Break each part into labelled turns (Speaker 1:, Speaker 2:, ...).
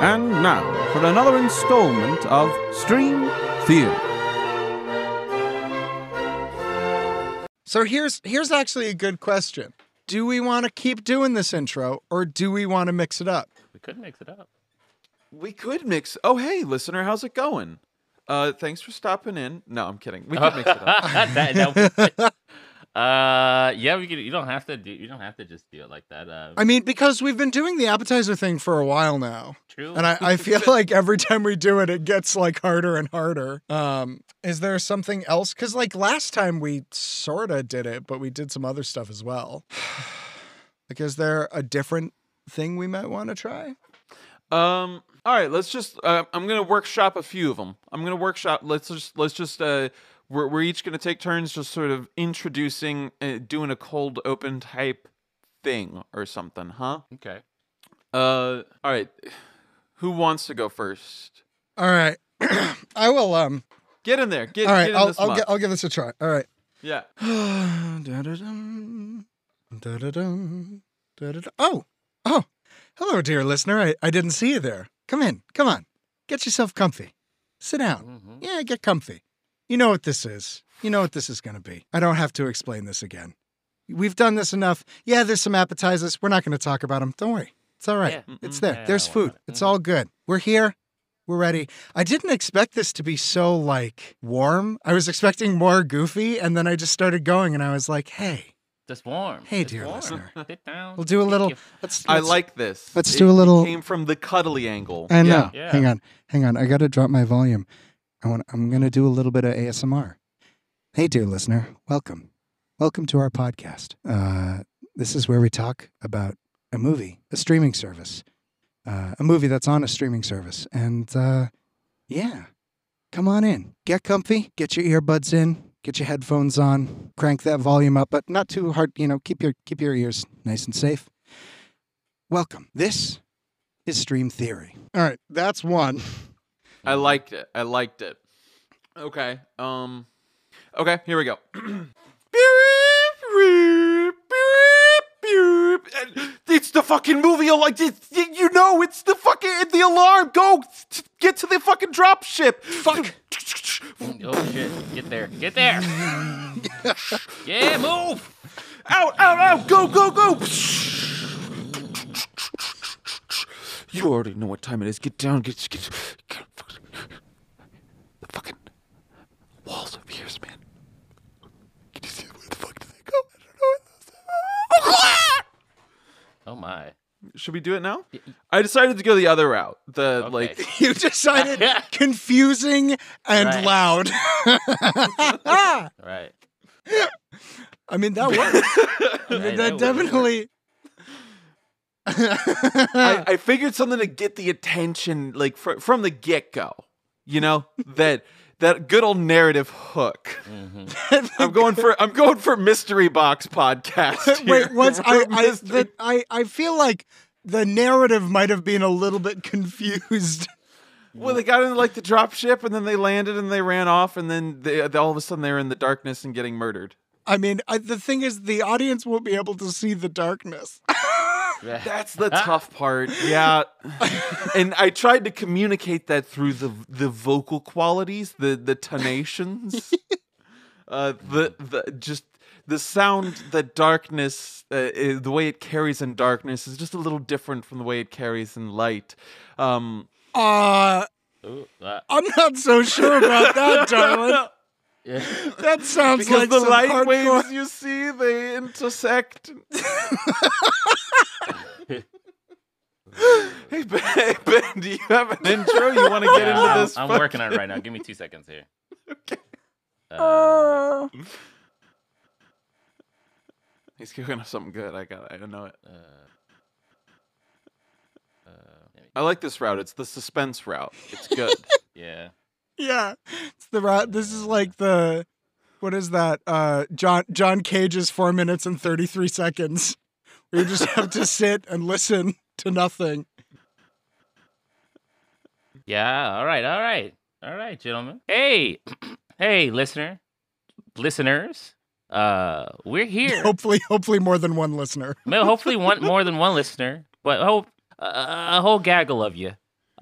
Speaker 1: And now for another installment of Stream Theory.
Speaker 2: So here's here's actually a good question. Do we want to keep doing this intro or do we want to mix it up?
Speaker 3: We could mix it up.
Speaker 4: We could mix. Oh, hey, listener, how's it going? Uh, thanks for stopping in. No, I'm kidding. We could mix it up.
Speaker 3: That- that- uh, yeah, we could. You don't have to do. You don't have to just do it like that. Uh,
Speaker 2: I mean, because we've been doing the appetizer thing for a while now.
Speaker 3: true.
Speaker 2: And I, I feel like every time we do it, it gets like harder and harder. Um, is there something else? Because like last time we sorta did it, but we did some other stuff as well. like, is there a different thing we might want to try?
Speaker 4: Um. All right. Let's just. Uh, I'm gonna workshop a few of them. I'm gonna workshop. Let's just. Let's just. Uh, we're we're each gonna take turns, just sort of introducing, uh, doing a cold open type thing or something, huh?
Speaker 3: okay.
Speaker 4: Uh. All right. Who wants to go first?
Speaker 2: All right, I will. Um,
Speaker 4: Get in there. Get.
Speaker 2: all right,
Speaker 4: Get in
Speaker 2: I'll
Speaker 4: this
Speaker 2: I'll,
Speaker 4: muck.
Speaker 2: gi- I'll give this a try. All right.
Speaker 4: Yeah.
Speaker 2: Da-da-dum, da-da-dum, da-da-dum. Oh, oh, hello, dear listener. I, I didn't see you there. Come in. Come on. Get yourself comfy. Sit down.
Speaker 3: hmm
Speaker 2: Yeah, get comfy. You know what this is. You know what this is going to be. I don't have to explain this again. We've done this enough. Yeah, there's some appetizers. We're not going to talk about them. Don't worry. It's all right.
Speaker 3: Yeah.
Speaker 2: It's there.
Speaker 3: Yeah,
Speaker 2: There's food.
Speaker 3: not?
Speaker 2: It's all good. We're here. We're ready. I didn't expect this to be so like warm. I was expecting more goofy, and then I just started going, and I was like, "Hey,
Speaker 3: Just warm.
Speaker 2: Hey,
Speaker 3: Just
Speaker 2: dear
Speaker 3: warm.
Speaker 2: listener.
Speaker 3: Sit down.
Speaker 2: we'll do a little. Let's.
Speaker 4: I
Speaker 2: let's-
Speaker 4: like this.
Speaker 2: let's
Speaker 4: It-
Speaker 2: do a little-
Speaker 4: came from the cuddly angle.
Speaker 2: I know.
Speaker 3: Yeah.
Speaker 2: Hang on. Hang on. I got to drop my volume. I want. I'm going to do a little bit of ASMR. Hey, dear listener. Welcome. Welcome to our podcast. Uh, this is where we talk about a movie, a streaming service, uh, a movie that's on a streaming service, and uh, yeah, come on in. Get comfy. Get your earbuds in. Get your headphones on. Crank that volume up, but not too hard. You know, keep your keep your ears nice and safe. Welcome. This is Stream Theory. All right, that's one.
Speaker 4: I liked it. I liked it. Okay. Um. Okay. Here we go. It's the fucking movie. Like you know, it's the fucking the alarm. Go get to the fucking drop ship. Fuck.
Speaker 3: Oh shit! Get there! Get there! yeah, move!
Speaker 4: Out! Out! Out! Go! Go! Go! You already know what time it is. Get down. Get. get, get the fucking walls of ears, man. Can you see where the fuck do they go? I don't know.
Speaker 3: Oh my!
Speaker 4: Should we do it now? I decided to go the other route. The
Speaker 3: Okay.
Speaker 4: like.
Speaker 2: You decided confusing and
Speaker 3: Right.
Speaker 2: loud.
Speaker 3: Right.
Speaker 2: I mean, that. I mean,
Speaker 3: Right,
Speaker 2: that
Speaker 3: that
Speaker 2: definitely.
Speaker 4: I, I figured something to get the attention, like fr- from the get go. You know that that good old narrative hook.
Speaker 3: hmm
Speaker 4: I'm going for I'm going for mystery box podcast. here.
Speaker 2: Wait, what's I? I, the, I I feel like the narrative might have been a little bit confused.
Speaker 4: well, they got into like the drop ship, and then they landed, and they ran off, and then they, they- all of a sudden they were in the darkness and getting murdered.
Speaker 2: I mean, I, the thing is, the audience won't be able to see the darkness.
Speaker 4: That's the tough part. Yeah. and I tried to communicate that through the the vocal qualities, the the tonations. uh the the just the sound that darkness uh, uh, the way it carries in darkness is just a little different from the way it carries in light. Um
Speaker 2: Uh,
Speaker 3: Ooh,
Speaker 2: I'm not so sure about that, darling.
Speaker 3: yeah.
Speaker 2: That sounds
Speaker 4: because
Speaker 2: like
Speaker 4: the
Speaker 2: some
Speaker 4: light
Speaker 2: hardcore-
Speaker 4: waves you see they intersect. hey Ben, hey, Ben, do you have an intro? You want to get
Speaker 3: Yeah,
Speaker 4: into
Speaker 3: I'm,
Speaker 4: this?
Speaker 3: I'm
Speaker 4: fucking-
Speaker 3: working on it right now. Give me two seconds here.
Speaker 4: Okay.
Speaker 3: Uh,
Speaker 4: He's cooking up something good. I got. it. I don't know it.
Speaker 3: uh, uh,
Speaker 4: I like this route. It's the suspense route. It's good.
Speaker 3: yeah.
Speaker 2: Yeah, it's the route. This is like the what is that? Uh, John John Cage's four minutes and thirty three seconds, where you just have to sit and listen to nothing.
Speaker 3: Yeah. All right. All right. All right, gentlemen. Hey, hey, listener, listeners. Uh, we're here.
Speaker 2: Hopefully, hopefully more than one listener.
Speaker 3: Well, hopefully one more than one listener, but hope uh, a whole gaggle of you.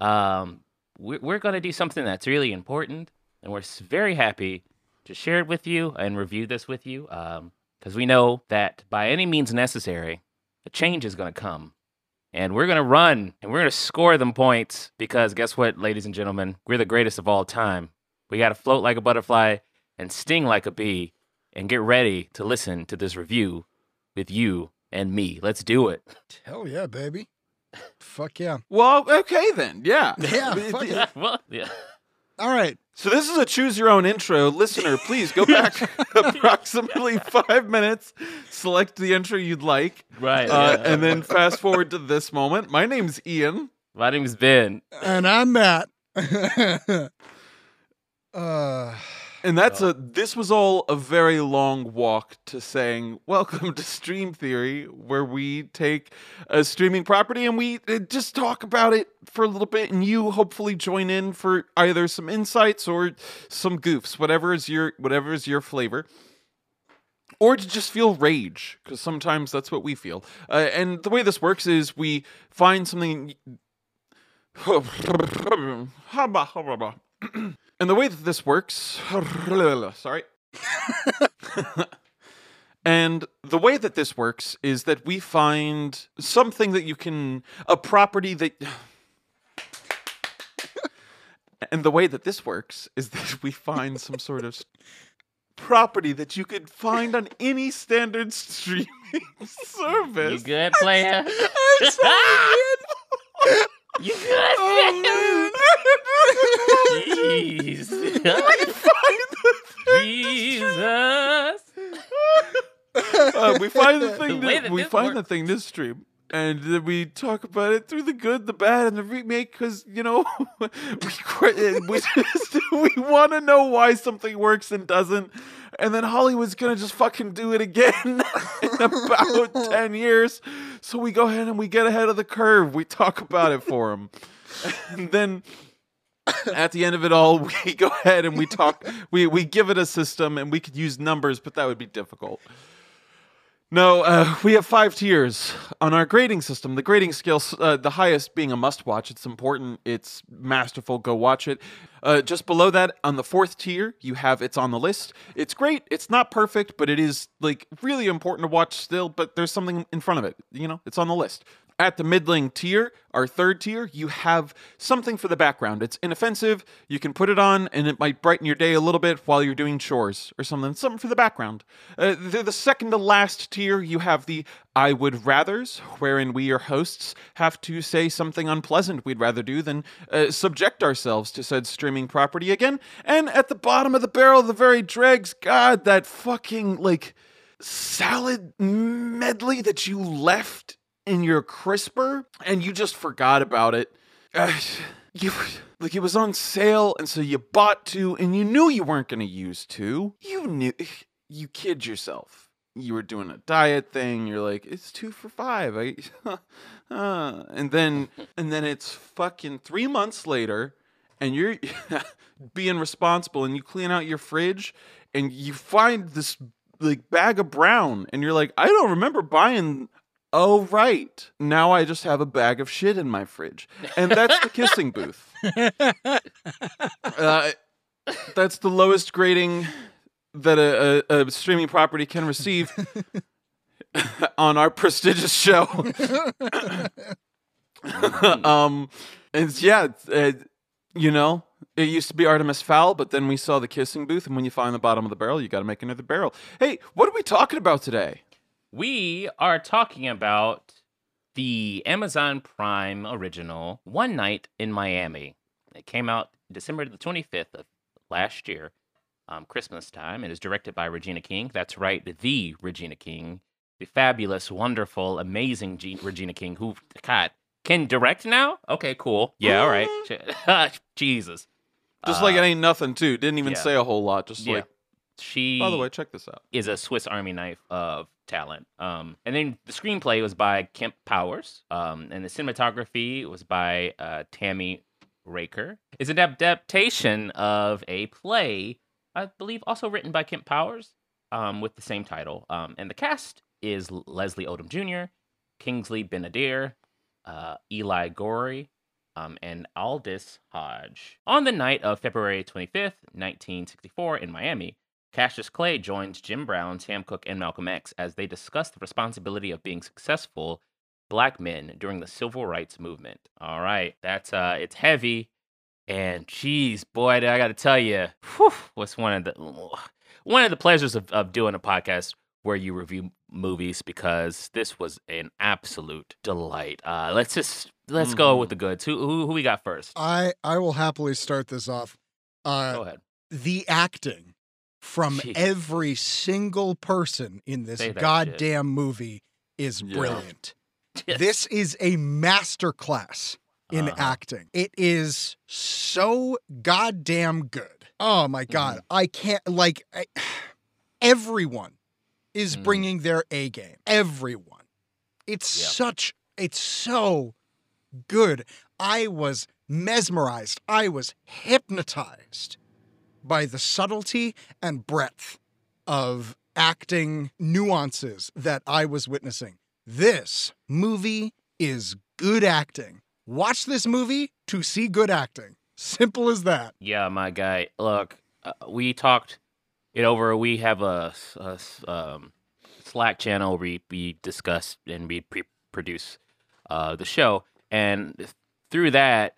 Speaker 3: um, we're, we're going to do something that's really important, and we're very happy to share it with you and review this with you Um, because we know that by any means necessary, a change is going to come. And we're going to run and we're going to score them points because guess what, ladies and gentlemen? We're the greatest of all time. We got to float like a butterfly and sting like a bee and get ready to listen to this review with you and me. Let's do it.
Speaker 5: Hell yeah, baby. Fuck yeah.
Speaker 4: Well, okay then. Yeah.
Speaker 5: Yeah, fuck yeah.
Speaker 3: well, yeah.
Speaker 5: All right.
Speaker 4: So this is a choose your own intro. Listener, please go back approximately five minutes, select the intro you'd like,
Speaker 3: Right.
Speaker 4: uh,
Speaker 3: yeah.
Speaker 4: and then fast forward to this moment. My name's Ian.
Speaker 3: My name's Ben.
Speaker 5: And I'm Matt. uh,
Speaker 4: And that's a this was all a very long walk to saying welcome to Stream Theory where we take a streaming property and we uh, just talk about it for a little bit and you hopefully join in for either some insights or some goofs whatever is your whatever is your flavor. Or to just feel rage because sometimes that's what we feel. Uh, and the way this works is we find something and the way that this works, sorry. and the way that this works is that we find something that you can, a property that. And the way that this works is that we find some sort of property that you could find on any standard streaming service.
Speaker 3: You good, player? I'm sorry. you good?
Speaker 4: Oh,
Speaker 3: Jeez. Jesus.
Speaker 4: uh, we find the thing
Speaker 3: The
Speaker 4: that,
Speaker 3: that
Speaker 4: we
Speaker 3: this
Speaker 4: find the thing this stream and then we talk about it through the good the bad and the remake because you know we we, just, we want to know why something works and doesn't and then hollywood's gonna just fucking do it again in about 10 years so we go ahead and we get ahead of the curve we talk about it for them and then at the end of it all, we go ahead and we talk. We we give it a system, and we could use numbers, but that would be difficult. No, uh, we have five tiers on our grading system. The grading scale, uh, the highest being a must watch. It's important. It's masterful. Go watch it. Uh, just below that, on the fourth tier, you have it's on the list. It's great. It's not perfect, but it is like really important to watch still. But there's something in front of it. You know, it's on the list. At the middling tier, our third tier, you have something for the background. It's inoffensive. You can put it on, and it might brighten your day a little bit while you're doing chores or something. Something for the background. Uh, the, the second to last tier, you have the I would rather's, wherein we, your hosts, have to say something unpleasant we'd rather do than uh, subject ourselves to said streaming property again. And at the bottom of the barrel, the very dregs, God, that fucking like salad medley that you left in your crisper and you just forgot about it. Uh, you like it was on sale and so you bought two and you knew you weren't going to use two. You knew you kid yourself. You were doing a diet thing. You're like, it's two for five. I, uh, and then and then it's fucking three months later, and you're being responsible, and you clean out your fridge, and you find this like bag of brown, and you're like, I don't remember buying Oh right. Now I just have a bag of shit in my fridge. And that's the kissing booth. Uh, that's the lowest grading that a, a, a streaming property can receive on our prestigious show. um and yeah, it's, uh, you know, it used to be Artemis Fowl, but then we saw the kissing booth and when you find the bottom of the barrel, you got to make another barrel. Hey, what are we talking about today?
Speaker 3: We are talking about the Amazon Prime original One Night in Miami. It came out December the 25th of last year, um, Christmas time. It is directed by Regina King. That's right, the Regina King, the fabulous, wonderful, amazing G- Regina King, who, God, can direct now? Okay, cool. Yeah, all right. Jesus.
Speaker 4: Just like
Speaker 3: Uh,
Speaker 4: it ain't nothing, too. Didn't even
Speaker 3: yeah.
Speaker 4: say a whole lot. Just
Speaker 3: Yeah.
Speaker 4: like,
Speaker 3: She
Speaker 4: by the way, check this out.
Speaker 3: is a Swiss Army knife of talent. Um, and then the screenplay was by Kemp Powers, um, and the cinematography was by uh, Tami Reiker. It's an adaptation of a play, I believe, also written by Kemp Powers, um, with the same title. Um, and the cast is Leslie Odom Jr., Kingsley Ben-Adir, uh, Eli Goree, um, and Aldis Hodge. On the night of February 25th, 1964, in Miami, Cassius Clay joins Jim Brown, Sam Cooke, and Malcolm X as they discuss the responsibility of being successful black men during the civil rights movement. All right, that's uh, it's heavy, and geez, boy, I got to tell you, whew, what's one of the one of the pleasures of, of doing a podcast where you review movies because this was an absolute delight. Uh, let's just let's go with the goods. Who, who who we got first?
Speaker 2: I I will happily start this off. Uh,
Speaker 3: Go ahead.
Speaker 2: the acting from
Speaker 3: Jeez.
Speaker 2: every single person in this
Speaker 3: that shit.
Speaker 2: goddamn movie is
Speaker 4: Yeah.
Speaker 2: brilliant. This is a master class in
Speaker 3: Uh-huh.
Speaker 2: acting. It is so goddamn good. Oh my god,
Speaker 3: Mm-hmm.
Speaker 2: I can't like I, everyone is
Speaker 3: Mhm.
Speaker 2: bringing their A game. Everyone. It's
Speaker 3: Yeah.
Speaker 2: such it's so good. I was mesmerized. I was hypnotized by the subtlety and breadth of acting nuances that I was witnessing. This movie is good acting. Watch this movie to see good acting. Simple as that.
Speaker 3: Yeah, my guy. Look, uh, we talked it over. We have a um, Slack channel where we, we discuss and we pre- produce uh, the show. And through that,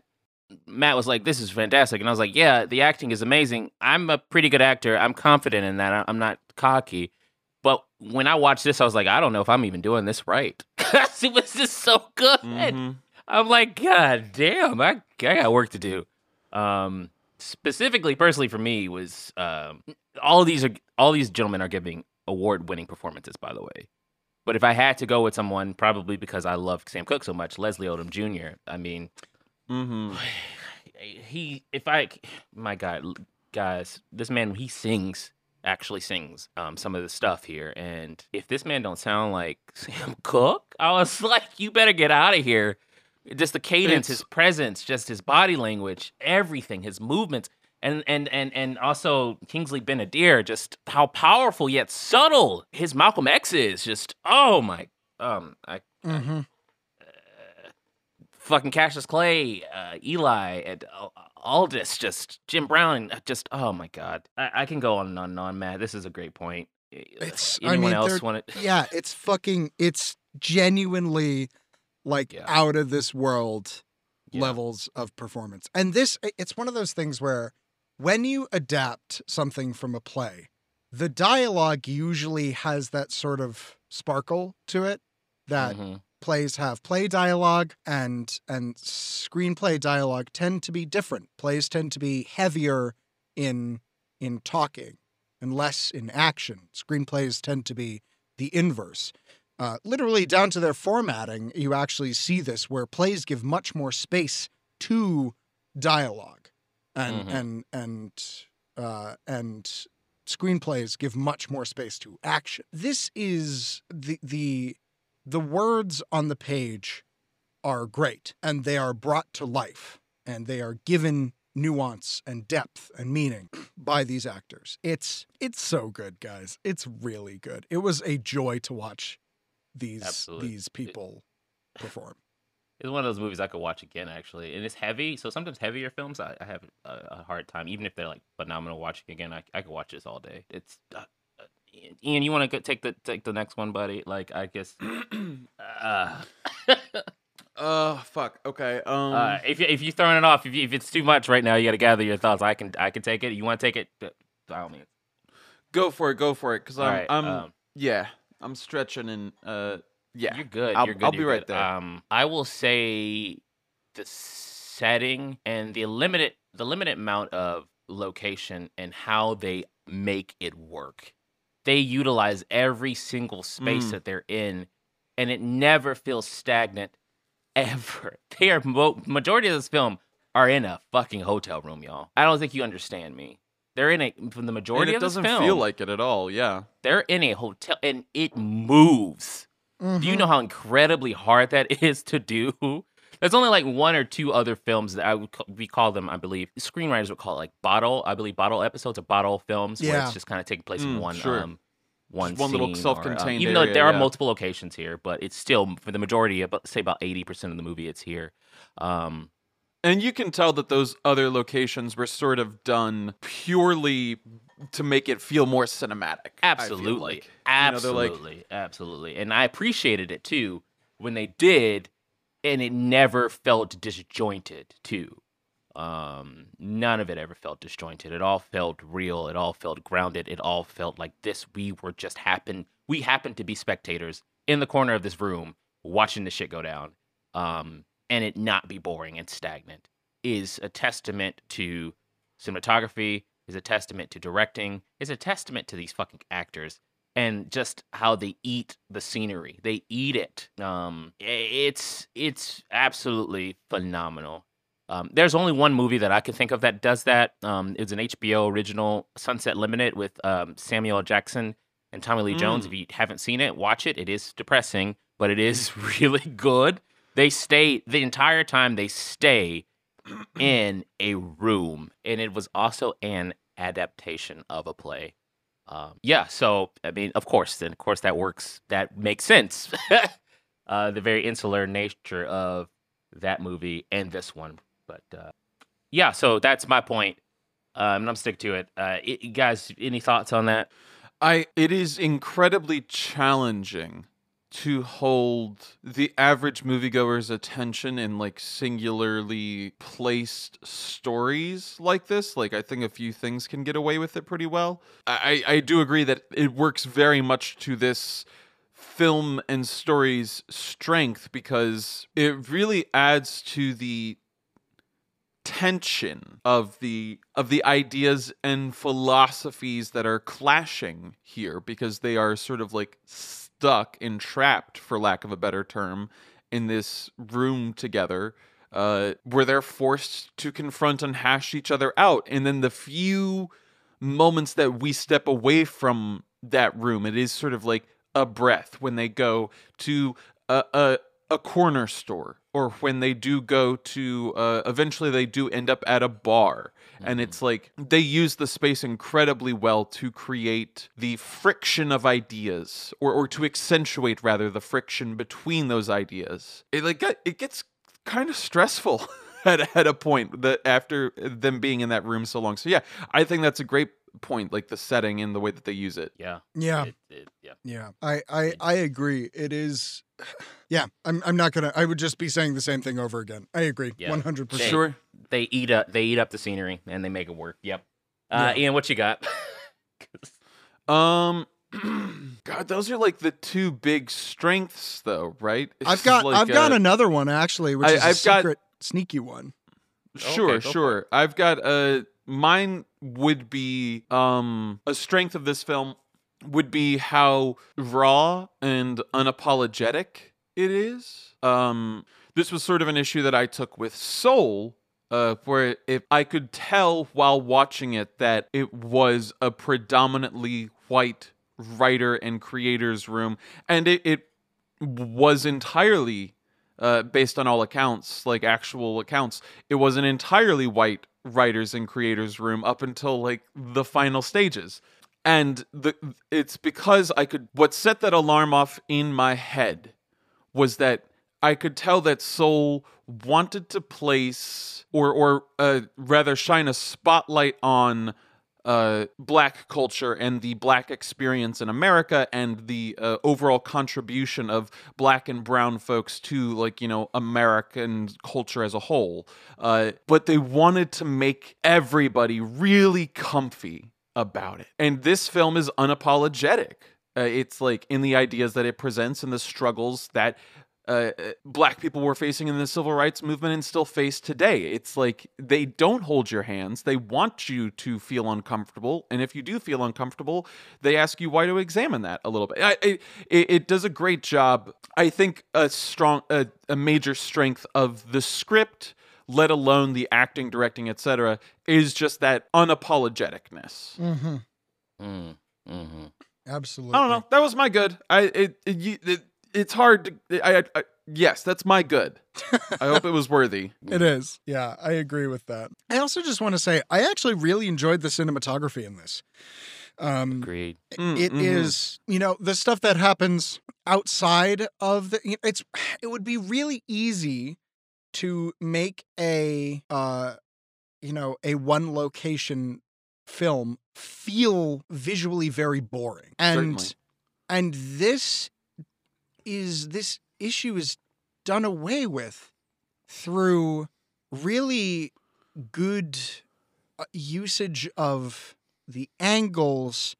Speaker 3: Matt was like, "This is fantastic," and I was like, "Yeah, the acting is amazing. I'm a pretty good actor. I'm confident in that. I'm not cocky." But when I watched this, I was like, "I don't know if I'm even doing this right." it was just so good.
Speaker 4: Mhm.
Speaker 3: I'm like, God damn, I, I got work to do. Um, specifically, personally for me, was um, all these are all these gentlemen are giving award-winning performances. By the way, but if I had to go with someone, probably because I love Sam Cooke so much, Leslie Odom Jr. I mean,
Speaker 4: Mhm.
Speaker 3: he if I my God, guys, this man he sings actually sings um some of the stuff here and if this man don't sound like Sam Cooke, I was like you better get out of here. Just the cadence,
Speaker 4: It's-
Speaker 3: his presence, just his body language, everything, his movements and and and and also Kingsley Ben-Adir, just how powerful yet subtle his Malcolm X is. Just oh my um I
Speaker 2: Mm-hmm.
Speaker 3: Fucking Cassius Clay, uh, Eli, and uh, Aldis, just Jim Brown, uh, just oh my god, I, I can go on and on and on, Matt. This is a great point. Uh,
Speaker 2: It's- I
Speaker 3: anyone
Speaker 2: mean,
Speaker 3: else want to?
Speaker 2: Yeah, it's fucking it's genuinely like
Speaker 3: Yeah.
Speaker 2: out of this world
Speaker 3: Yeah.
Speaker 2: levels of performance. And this it's one of those things where when you adapt something from a play, the dialogue usually has that sort of sparkle to it that
Speaker 3: Mhm.
Speaker 2: Plays have play dialogue and and screenplay dialogue tend to be different. Plays tend to be heavier in in talking and less in action. Screenplays tend to be the inverse. Uh, literally down to their formatting, you actually see this where plays give much more space to dialogue, and
Speaker 3: Mhm.
Speaker 2: and and uh, and screenplays give much more space to action. This is the the the words on the page are great and they are brought to life and they are given nuance and depth and meaning by these actors. It's it's so good, guys. It's really good. It was a joy to watch these
Speaker 3: Absolutely.
Speaker 2: these people perform.
Speaker 3: It's one of those movies I could watch again, actually, and it's heavy. So sometimes heavier films, I, I have a, a hard time, even if they're like phenomenal. Watching again, I, I could watch this all day. It's uh, Ian, you want to take the take the next one, buddy? Like, I guess. Uh,
Speaker 4: Uh, fuck. Okay. Um.
Speaker 3: Uh, if you, if you're throwing it off, if, you, if it's too much right now, you got to gather your thoughts. I can I can take it. You want to take it? All means.
Speaker 4: go for it. Go for it. Cause I'm.
Speaker 3: right,
Speaker 4: I'm.
Speaker 3: um,
Speaker 4: yeah. I'm stretching and. Uh. Yeah.
Speaker 3: You're good.
Speaker 4: I'll-
Speaker 3: you're good.
Speaker 4: I'll be
Speaker 3: you're
Speaker 4: right
Speaker 3: good.
Speaker 4: there.
Speaker 3: Um, I will say the setting and the limited the limited amount of location and how they make it work. They utilize every single space
Speaker 4: Mm.
Speaker 3: that they're in, and it never feels stagnant. Ever. They are mo- majority of this film are in a fucking hotel room, y'all. I don't think you understand me. They're in a from the
Speaker 4: And
Speaker 3: majority
Speaker 4: it
Speaker 3: of this
Speaker 4: doesn't
Speaker 3: film.
Speaker 4: feel like it at all. Yeah.
Speaker 3: they're in a hotel and it moves. Do
Speaker 2: Mm-hmm.
Speaker 3: you know how incredibly hard that is to do? There's only like one or two other films that I would ca- we call them, I believe, screenwriters would call it like bottle. I believe bottle episodes or bottle films, where
Speaker 2: Yeah.
Speaker 3: it's just kind of taking place in
Speaker 4: Mm,
Speaker 3: one,
Speaker 4: sure.
Speaker 3: um, one,
Speaker 4: one little
Speaker 3: scene or, uh,
Speaker 4: self-contained
Speaker 3: even though
Speaker 4: area,
Speaker 3: there are
Speaker 4: yeah.
Speaker 3: multiple locations here, but it's still for the majority, about say about eighty percent of the movie, it's here. Um,
Speaker 4: And you can tell that those other locations were sort of done purely to make it feel more cinematic. I feel
Speaker 3: Absolutely.
Speaker 4: like. You know, they're like-
Speaker 3: absolutely. absolutely. And I appreciated it too when they did, and it never felt disjointed too. Um, none of it ever felt disjointed. It all felt real. It all felt grounded. It all felt like this. We were just happen. We happened to be spectators in the corner of this room watching the shit go down. Um, and it not be boring and stagnant is a testament to cinematography. Is a testament to directing. Is a testament to these fucking actors and just how they eat the scenery. They eat it. Um, it's it's absolutely phenomenal. Um, there's only one movie that I can think of that does that. Um, it's an HBO original, Sunset Limited, with um, Samuel L. Jackson and Tommy Lee Jones.
Speaker 4: Mm.
Speaker 3: If you haven't seen it, watch it. It is depressing, but it is really good. They stay the entire time. They stay in a room, and it was also an adaptation of a play. Um, yeah, so I mean, of course, and of course that works. That makes sense. uh, the very insular nature of that movie and this one, but uh, yeah, so that's my point. Um, and I'm sticking to it. Uh, i guys, any thoughts on that?
Speaker 4: I it is incredibly challenging to hold the average moviegoer's attention in like singularly placed stories like this. Like I think a few things can get away with it pretty well. I, I do agree that it works very much to this film and story's strength because it really adds to the tension of the of the ideas and philosophies that are clashing here because they are sort of like stuck entrapped for lack of a better term in this room together uh where they're forced to confront and hash each other out. And then the few moments that we step away from that room it is sort of like a breath when they go to a, a a corner store or when they do go to uh, eventually they do end up at a bar. And it's like they use the space incredibly well to create the friction of ideas or, or to accentuate rather the friction between those ideas. It like it gets kind of stressful at, at a point that after them being in that room so long. So yeah i think that's a great point like the setting and the way that they use it
Speaker 3: Yeah,
Speaker 2: Yeah.
Speaker 3: it- it- yeah.
Speaker 2: Yeah, I, I, I agree. It is, yeah. I'm, I'm not gonna. I would just be saying the same thing over again. I agree,
Speaker 3: Yeah.
Speaker 2: one hundred
Speaker 3: They-
Speaker 2: percent.
Speaker 4: sure
Speaker 3: They eat up. They eat up the scenery and they make it work. Yep. Uh, Ian, what you got?
Speaker 4: Um, God, those are like the two big strengths, though, right? It's
Speaker 2: I've got,
Speaker 4: like,
Speaker 2: I've got
Speaker 4: uh,
Speaker 2: another one actually, which
Speaker 4: I-
Speaker 2: is a
Speaker 4: I've got-
Speaker 2: secret, sneaky one.
Speaker 4: Sure,
Speaker 3: Okay,
Speaker 4: sure. I've got a mine would be um a strength of this film would be how raw and unapologetic it is. Um this was sort of an issue that I took with Soul uh, where if I could tell while watching it that it was a predominantly white writer and creator's room, and it, it was entirely uh, based on all accounts, like actual accounts, it was an entirely white writers and creators room up until like the final stages. And the it's because I could what set that alarm off in my head was that I could tell that Soul wanted to place or or uh, rather shine a spotlight on uh, black culture and the black experience in America and the uh, overall contribution of black and brown folks to like you know American culture as a whole. Uh, but they wanted to make everybody really comfy about it, and this film is unapologetic. Uh, it's like in the ideas that it presents and the struggles that uh, uh, black people were facing in the civil rights movement and still face today. It's like they don't hold your hands. They want you to feel uncomfortable, and if you do feel uncomfortable, they ask you why to examine that a little bit. I, I, it, it does a great job. I think a strong, a, a major strength of the script, let alone the acting, directing, etc., is just that unapologeticness.
Speaker 2: Mm-hmm.
Speaker 3: Mm, hmm
Speaker 2: Absolutely.
Speaker 4: I don't know. That was my good. I it, it, you- it it's hard to. I, I, I yes, that's my good. I hope it was worthy.
Speaker 2: It is. Yeah, I agree with that. I also just want to say I actually really enjoyed the cinematography in this. Um,
Speaker 3: Agreed.
Speaker 4: mm-hmm.
Speaker 2: is, you know, the stuff that happens outside of the. you know, It's. It would be really easy to make a uh you know a one location film feel visually very boring and
Speaker 4: Certainly.
Speaker 2: and this is this issue is done away with through really good uh, usage of the angles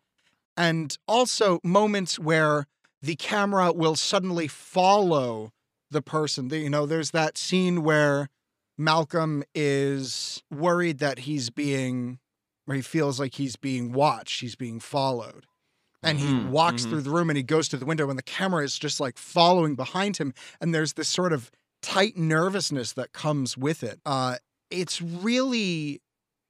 Speaker 2: and also moments where the camera will suddenly follow the person. You know, there's that scene where Malcolm is worried that he's being, or he feels like he's being watched, he's being followed. And he
Speaker 4: Mhm,
Speaker 2: walks
Speaker 4: mhm.
Speaker 2: through the room and he goes to the window, and the camera is just like following behind him. And there's this sort of tight nervousness that comes with it. Uh, it's really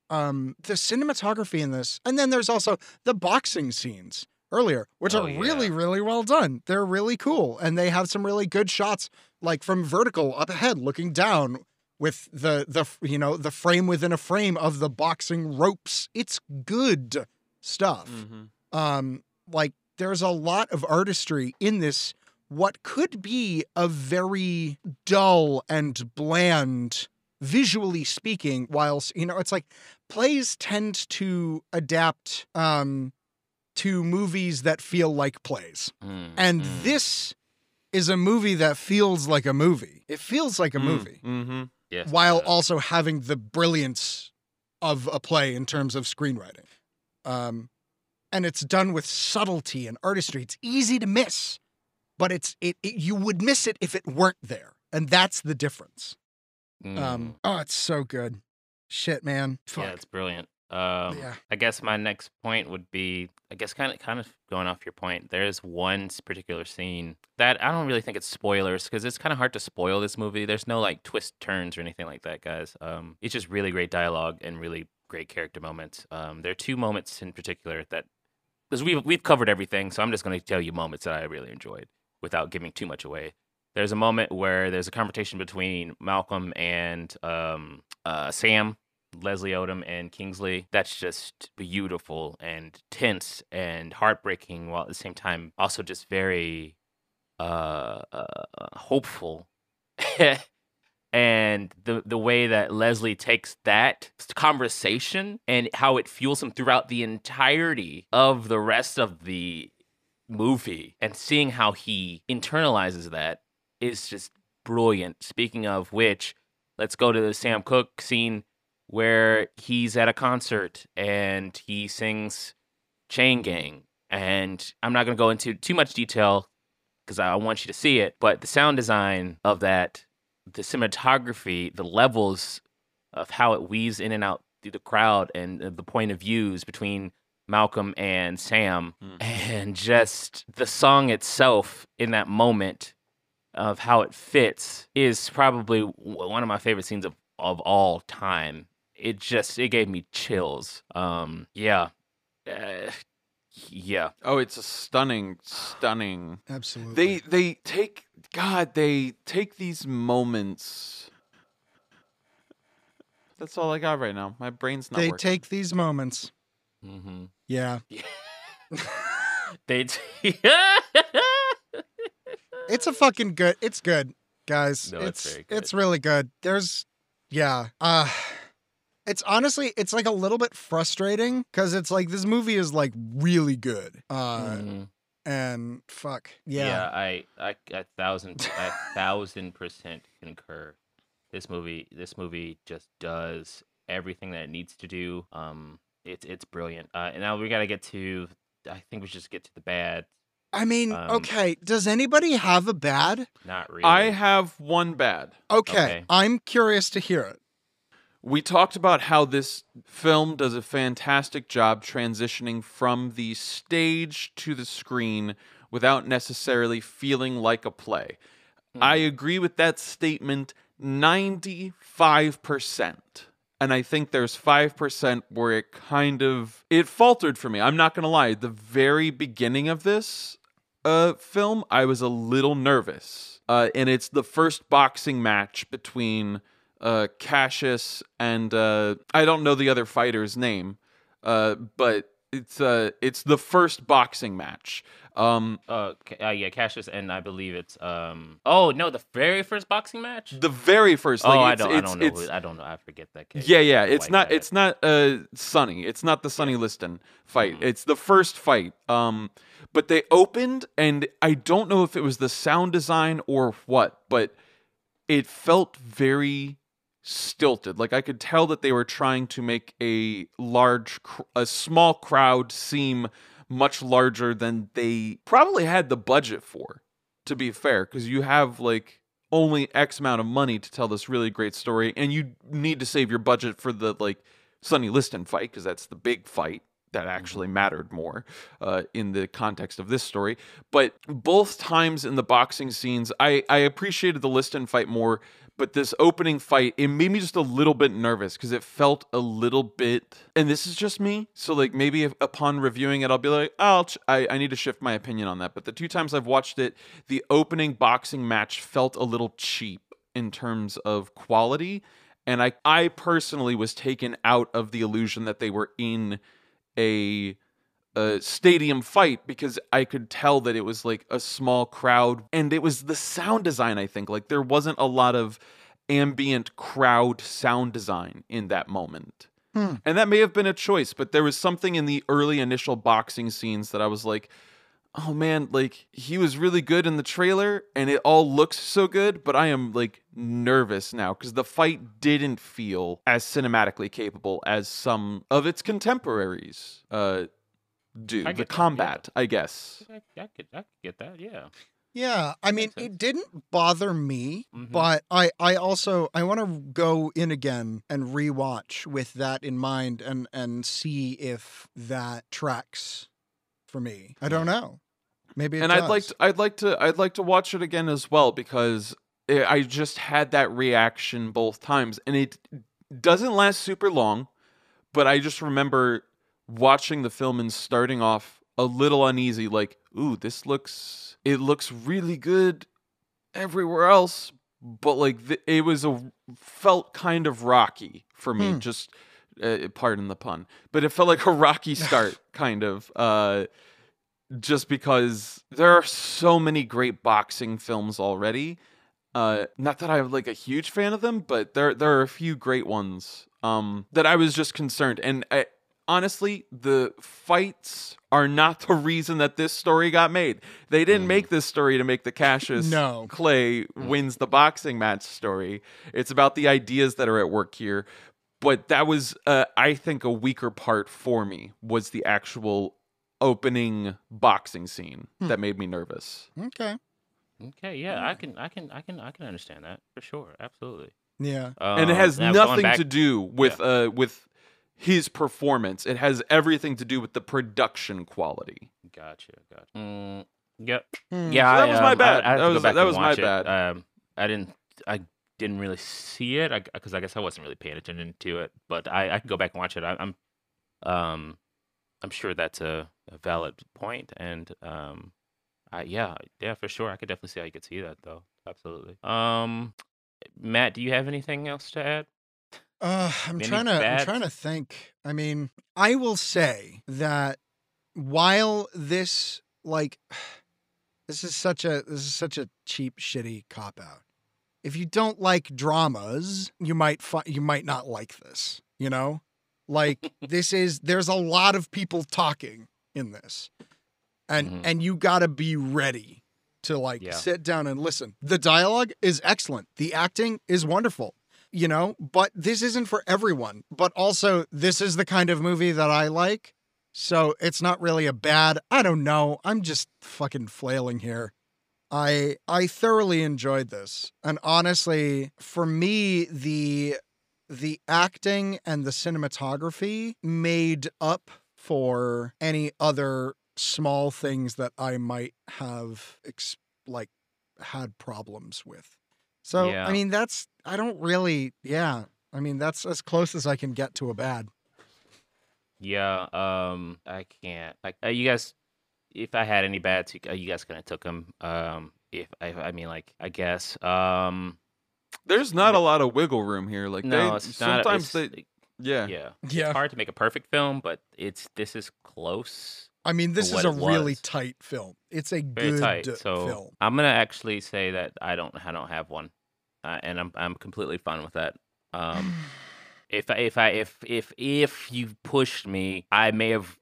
Speaker 2: um, the cinematography in this, and then there's also the boxing scenes earlier, which
Speaker 3: Oh,
Speaker 2: are really,
Speaker 3: yeah.
Speaker 2: really well done. They're really cool, and they have some really good shots, like from vertical up ahead, looking down with the the you know the frame within a frame of the boxing ropes. It's good stuff
Speaker 4: Mhm.
Speaker 2: um like there's a lot of artistry in this what could be a very dull and bland visually speaking whilst you know it's like plays tend to adapt um to movies that feel like plays
Speaker 3: Mm,
Speaker 2: and
Speaker 3: mm.
Speaker 2: this is a movie that feels like a movie it feels like a
Speaker 4: Mm,
Speaker 2: movie
Speaker 4: mhm.
Speaker 3: Yes,
Speaker 2: while also having the brilliance of a play in terms of screenwriting. Um, and it's done with subtlety and artistry. It's easy to miss, but it's it, it you would miss it if it weren't there, and that's the difference.
Speaker 3: Mm.
Speaker 2: Um, oh, it's so good. Shit, man. Fuck.
Speaker 3: yeah, it's brilliant. Um,
Speaker 2: Yeah.
Speaker 3: I guess my next point would be, I guess, kind of, kind of going off your point. There's one particular scene that I don't really think it's spoilers because it's kind of hard to spoil this movie. There's no like twist turns or anything like that, guys. Um, it's just really great dialogue and really great character moments. Um, there are two moments in particular that, because we've we've covered everything, so I'm just going to tell you moments that I really enjoyed without giving too much away. There's a moment where there's a conversation between Malcolm and um, uh, Sam, Leslie Odom and Kingsley. That's just beautiful and tense and heartbreaking, while at the same time also just very uh, uh, hopeful. and the the way that Leslie takes that conversation and how it fuels him throughout the entirety of the rest of the movie and seeing how he internalizes that is just brilliant. Speaking of which, let's go to the Sam Cooke scene where he's at a concert and he sings Chain Gang. And I'm not going to go into too much detail because I want you to see it, but the sound design of that, the cinematography, the levels of how it weaves in and out through the crowd and uh, the point of views between Malcolm and Sam,
Speaker 4: Mhm.
Speaker 3: and just the song itself in that moment of how it fits is probably one of my favorite scenes of, of all time. It just it gave me chills. Um, yeah, uh, yeah.
Speaker 4: Oh, it's a stunning, stunning.
Speaker 2: Absolutely.
Speaker 4: They they take God. They take these moments. That's all I got right now. My brain's not
Speaker 2: they
Speaker 4: working.
Speaker 2: take these moments.
Speaker 3: Mm-hmm.
Speaker 2: Yeah.
Speaker 3: they. T-
Speaker 2: It's a fucking good. It's good, guys.
Speaker 3: No, it's
Speaker 2: it's
Speaker 3: very good.
Speaker 2: it's really good. There's, yeah. Uh, it's honestly, it's like a little bit frustrating because it's like this movie is like really good. Uh,
Speaker 3: Mhm.
Speaker 2: And fuck,
Speaker 3: yeah.
Speaker 2: yeah.
Speaker 3: I, I, a thousand, a thousand percent concur. This movie, this movie just does everything that it needs to do. Um, it's it's brilliant. Uh, and now we got to get to. I think we should just get to the bad.
Speaker 2: I mean,
Speaker 3: Um,
Speaker 2: okay. Does anybody have a bad?
Speaker 3: Not really.
Speaker 4: I have one bad.
Speaker 2: Okay,
Speaker 3: Okay.
Speaker 2: I'm curious to hear it.
Speaker 4: We talked about how this film does a fantastic job transitioning from the stage to the screen without necessarily feeling like a play. I agree with that statement 95%. And I think there's 5% where it kind of it faltered for me. I'm not going to lie. The very beginning of this uh film, I was a little nervous. Uh and it's the first boxing match between uh Cassius and uh I don't know the other fighter's name. Uh but it's uh it's the first boxing match. Um,
Speaker 3: Uh, uh, yeah, Cassius and I believe it's um. Oh no, the very first boxing match.
Speaker 4: the very first.
Speaker 3: oh,
Speaker 4: Like,
Speaker 3: I don't. I don't know. who- I don't know. I forget that. Case.
Speaker 4: Yeah, yeah. It's not.
Speaker 3: guy.
Speaker 4: It's not. Uh, Sonny. It's not the Sonny Liston fight.
Speaker 3: Mhm.
Speaker 4: It's the first fight. Um, but they opened, and I don't know if it was the sound design or what, but it felt very stilted. Like I could tell that they were trying to make a large, a small crowd seem much larger than they probably had the budget for. To be fair, because you have like only X amount of money to tell this really great story, and you need to save your budget for the like Sonny Liston fight because that's the big fight that actually mattered more uh, in the context of this story. But both times in the boxing scenes, I I appreciated the Liston fight more. But this opening fight, it made me just a little bit nervous because it felt a little bit, and this is just me. So like maybe if, upon reviewing it, I'll be like, oh, I'll ch- I, I need to shift my opinion on that. But the two times I've watched it, the opening boxing match felt a little cheap in terms of quality. And I, I personally was taken out of the illusion that they were in a, a stadium fight because I could tell that it was like a small crowd. And it was the sound design, I think. Like there wasn't a lot of ambient crowd sound design in that moment.
Speaker 2: Hmm.
Speaker 4: And that may have been a choice, but there was something in the early initial boxing scenes that I was like, oh man, like he was really good in the trailer and it all looks so good, but I am like nervous now because the fight didn't feel as cinematically capable as some of its contemporaries uh, do.
Speaker 3: I
Speaker 4: The
Speaker 3: get that, yeah.
Speaker 4: combat, I guess.
Speaker 3: I, I could. I could get that. Yeah.
Speaker 2: Yeah, I mean, it didn't bother me,
Speaker 3: Mhm.
Speaker 2: but I, I also I want to go in again and rewatch with that in mind and and see if that tracks for me. I don't know. Maybe it
Speaker 4: and I'd like to, I'd like to I'd like to watch it again as well because i I just had that reaction both times, and it doesn't last super long. But I just remember watching the film and starting off a little uneasy, like, "Ooh, this looks it looks really good everywhere else." But like, th- it was a felt kind of rocky for me.
Speaker 2: Hmm.
Speaker 4: Just uh, pardon the pun, but it felt like a rocky start, kind of. Uh, just because there are so many great boxing films already. Uh, not that I'm like a huge fan of them, but there there are a few great ones. Um, that I was just concerned, and I, honestly, the fights are not the reason that this story got made. They didn't
Speaker 3: Mm.
Speaker 4: make this story to make the Cassius
Speaker 2: No.
Speaker 4: Clay wins the boxing match story. It's about the ideas that are at work here. But that was, uh, I think, a weaker part for me was the actual opening boxing scene
Speaker 2: Hmm.
Speaker 4: that made me nervous.
Speaker 2: Okay.
Speaker 3: Okay. Yeah. I can. I can. I can. I can understand that for sure. Absolutely.
Speaker 2: Yeah.
Speaker 4: and it
Speaker 3: Um,
Speaker 4: has
Speaker 3: now
Speaker 4: nothing
Speaker 3: back-
Speaker 4: to do with uh with his performance. It has everything to do with the production quality.
Speaker 3: Gotcha. Gotcha. Mm, yep.
Speaker 2: Hmm.
Speaker 3: Yeah,
Speaker 4: So that
Speaker 3: I,
Speaker 4: was my
Speaker 3: um,
Speaker 4: bad.
Speaker 3: I, I
Speaker 4: That was- that was my
Speaker 3: it.
Speaker 4: bad.
Speaker 3: Um, I didn't. I didn't really see it because I, guess I wasn't really paying attention to it. But I, I can go back and watch it. I, I'm, um, I'm sure that's a, a valid point, and um, I yeah yeah for sure I could definitely see how you could see that though. Absolutely. Um, Matt, do you have anything else to add?
Speaker 2: Uh, I'm
Speaker 3: Any
Speaker 2: trying to. I'm trying to think. I mean, I will say that while this, like, this is such a this is such a cheap, shitty cop out. If you don't like dramas, you might fi- you might not like this. You know, like this is there's a lot of people talking in this, and
Speaker 3: Mhm.
Speaker 2: and you got to be ready to like
Speaker 3: Yeah.
Speaker 2: sit down and listen. The dialogue is excellent. The acting is wonderful you know, but this isn't for everyone. But also, this is the kind of movie that I like. So it's not really a bad, I don't know. I'm just fucking flailing here. I I thoroughly enjoyed this. And honestly, for me, the the acting and the cinematography made up for any other small things that I might have ex- like had problems with. So
Speaker 3: Yeah.
Speaker 2: I mean that's I don't really yeah. I mean that's as close as I can get to a bad.
Speaker 3: Yeah, um, I can't. Like, uh, you guys, if I had any bats, you, uh, you guys kind of took them. Um, if I, I mean, like, I guess. Um,
Speaker 4: There's not a lot of wiggle room here. Like
Speaker 3: no,
Speaker 4: they,
Speaker 3: it's not.
Speaker 4: sometimes
Speaker 3: it's,
Speaker 4: they Yeah.
Speaker 3: Yeah.
Speaker 2: Yeah.
Speaker 3: It's hard to make a perfect film, but it's this is close.
Speaker 2: I mean, this is a really tight film. It's a
Speaker 3: Very
Speaker 2: good
Speaker 3: tight. So
Speaker 2: film.
Speaker 3: I'm gonna actually say that I don't I don't have one, uh, and I'm I'm completely fine with that. Um, if I if I if if if you pushed me, I may have